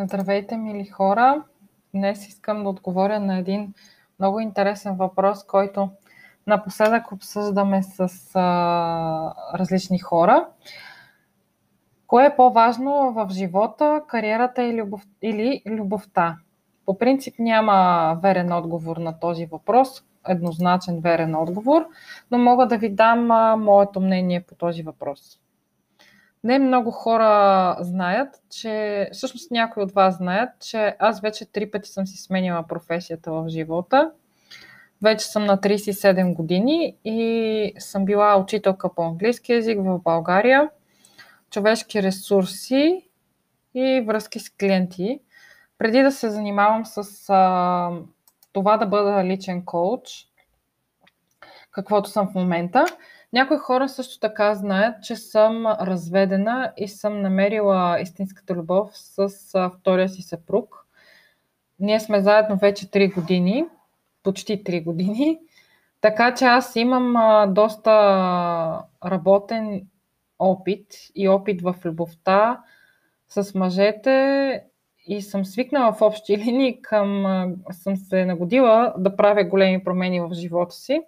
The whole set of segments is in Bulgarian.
Здравейте, мили хора! Днес искам да отговоря на един много интересен въпрос, който напоследък обсъждаме с а, различни хора. Кое е по-важно в живота, кариерата или, любов, или любовта? По принцип няма верен отговор на този въпрос, еднозначен верен отговор, но мога да ви дам а, моето мнение по този въпрос. Не много хора знаят, че, всъщност някои от вас знаят, че аз вече три пъти съм си сменила професията в живота. Вече съм на 37 години и съм била учителка по английски язик в България, човешки ресурси и връзки с клиенти. Преди да се занимавам с а, това да бъда личен коуч, каквото съм в момента, някои хора също така знаят, че съм разведена и съм намерила истинската любов с втория си съпруг. Ние сме заедно вече 3 години, почти 3 години, така че аз имам доста работен опит и опит в любовта с мъжете и съм свикнала в общи линии към, съм се нагодила да правя големи промени в живота си.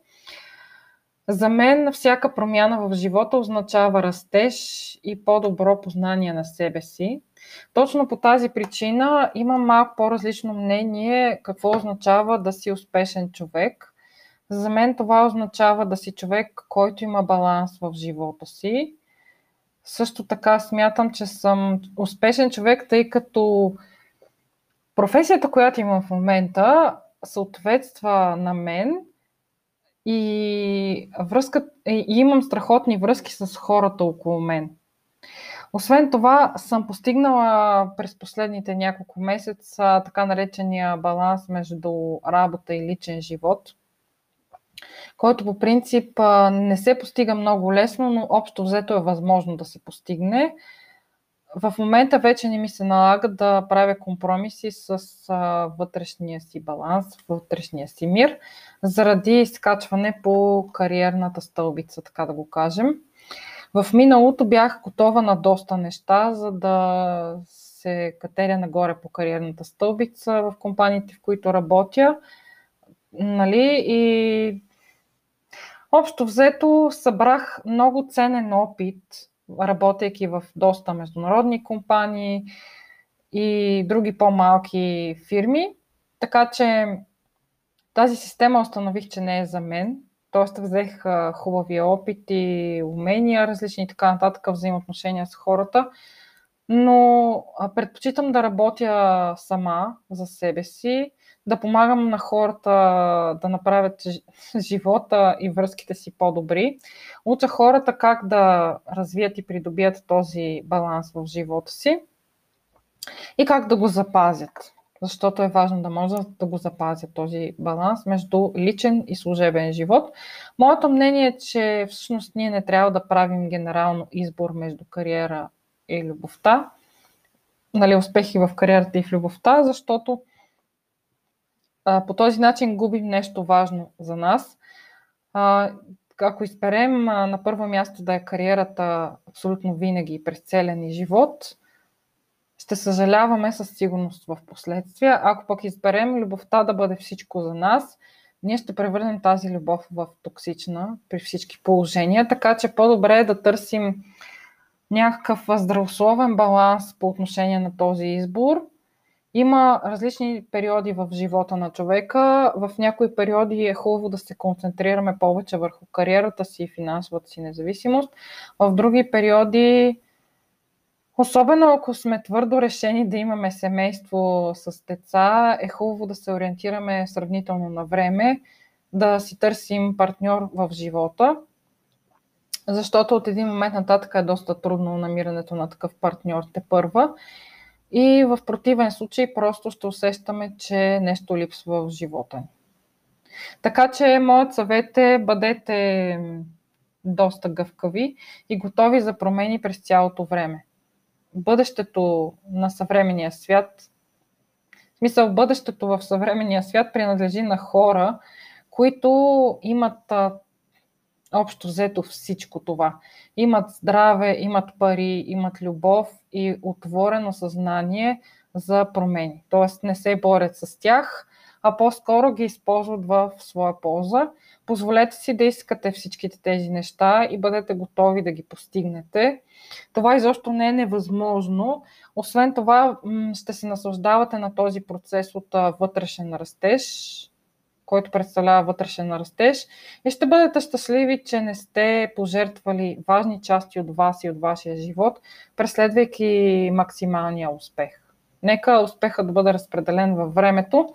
За мен всяка промяна в живота означава растеж и по-добро познание на себе си. Точно по тази причина имам малко по-различно мнение какво означава да си успешен човек. За мен това означава да си човек, който има баланс в живота си. Също така смятам, че съм успешен човек, тъй като професията, която имам в момента, съответства на мен и, връзка, и имам страхотни връзки с хората около мен. Освен това, съм постигнала през последните няколко месеца така наречения баланс между работа и личен живот, който по принцип не се постига много лесно, но общо взето е възможно да се постигне в момента вече не ми се налага да правя компромиси с а, вътрешния си баланс, вътрешния си мир, заради изкачване по кариерната стълбица, така да го кажем. В миналото бях готова на доста неща, за да се катеря нагоре по кариерната стълбица в компаниите, в които работя. Нали? И общо взето събрах много ценен опит работейки в доста международни компании и други по-малки фирми. Така че тази система установих, че не е за мен. Тоест взех хубави опити, умения, различни и така нататък, взаимоотношения с хората. Но предпочитам да работя сама за себе си, да помагам на хората да направят живота и връзките си по-добри. Уча хората как да развият и придобият този баланс в живота си и как да го запазят. Защото е важно да може да го запазят този баланс между личен и служебен живот. Моето мнение е, че всъщност ние не трябва да правим генерално избор между кариера и любовта, нали, успехи в кариерата и в любовта, защото а, по този начин губим нещо важно за нас. А, ако изберем а, на първо място да е кариерата абсолютно винаги през целен и живот, ще съжаляваме със сигурност в последствия. Ако пък изберем любовта да бъде всичко за нас, ние ще превърнем тази любов в токсична при всички положения, така че по-добре е да търсим някакъв здравословен баланс по отношение на този избор има различни периоди в живота на човека. В някои периоди е хубаво да се концентрираме повече върху кариерата си и финансовата си независимост. В други периоди, особено ако сме твърдо решени да имаме семейство с деца, е хубаво да се ориентираме сравнително на време, да си търсим партньор в живота. Защото от един момент нататък е доста трудно намирането на такъв партньор те първа. И в противен случай просто ще усещаме, че нещо липсва в живота ни. Така че моят съвет е бъдете доста гъвкави и готови за промени през цялото време. Бъдещето на съвременния свят, в смисъл бъдещето в съвременния свят принадлежи на хора, които имат общо взето всичко това. Имат здраве, имат пари, имат любов и отворено съзнание за промени. Тоест не се борят с тях, а по-скоро ги използват в своя полза. Позволете си да искате всичките тези неща и бъдете готови да ги постигнете. Това изобщо не е невъзможно. Освен това, ще се наслаждавате на този процес от вътрешен растеж, който представлява вътрешен растеж и ще бъдете щастливи, че не сте пожертвали важни части от вас и от вашия живот, преследвайки максималния успех. Нека успехът да бъде разпределен във времето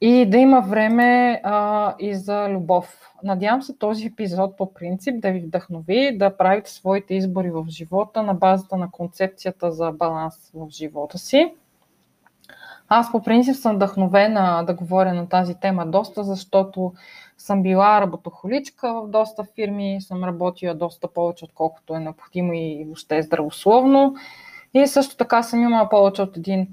и да има време а, и за любов. Надявам се този епизод по принцип да ви вдъхнови да правите своите избори в живота на базата на концепцията за баланс в живота си. Аз по принцип съм вдъхновена да говоря на тази тема доста, защото съм била работохоличка в доста фирми, съм работила доста повече, отколкото е необходимо и въобще здравословно. И също така съм имала повече от един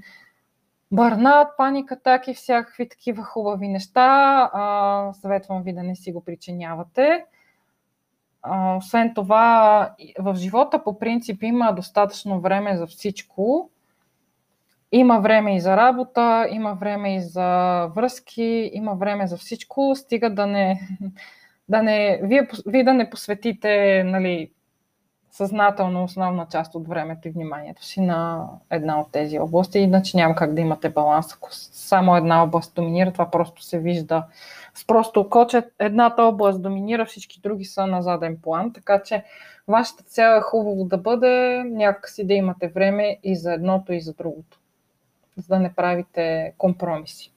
бърнат, паника, атаки, всякакви такива хубави неща. А, съветвам ви да не си го причинявате. А, освен това, в живота по принцип има достатъчно време за всичко. Има време и за работа, има време и за връзки, има време за всичко, стига да не, да не вие, вие да не посветите нали, съзнателно основна част от времето и вниманието си на една от тези области, иначе няма как да имате баланс. Ако само една област доминира, това просто се вижда с просто око, че едната област доминира, всички други са на заден план, така че вашата цел е хубаво да бъде някакси да имате време и за едното и за другото, за да не правите компромиси.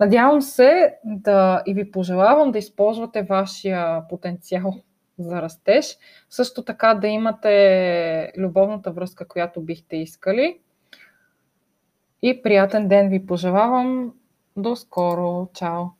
Надявам се да и ви пожелавам да използвате вашия потенциал за растеж. Също така да имате любовната връзка, която бихте искали. И приятен ден ви пожелавам. До скоро. Чао!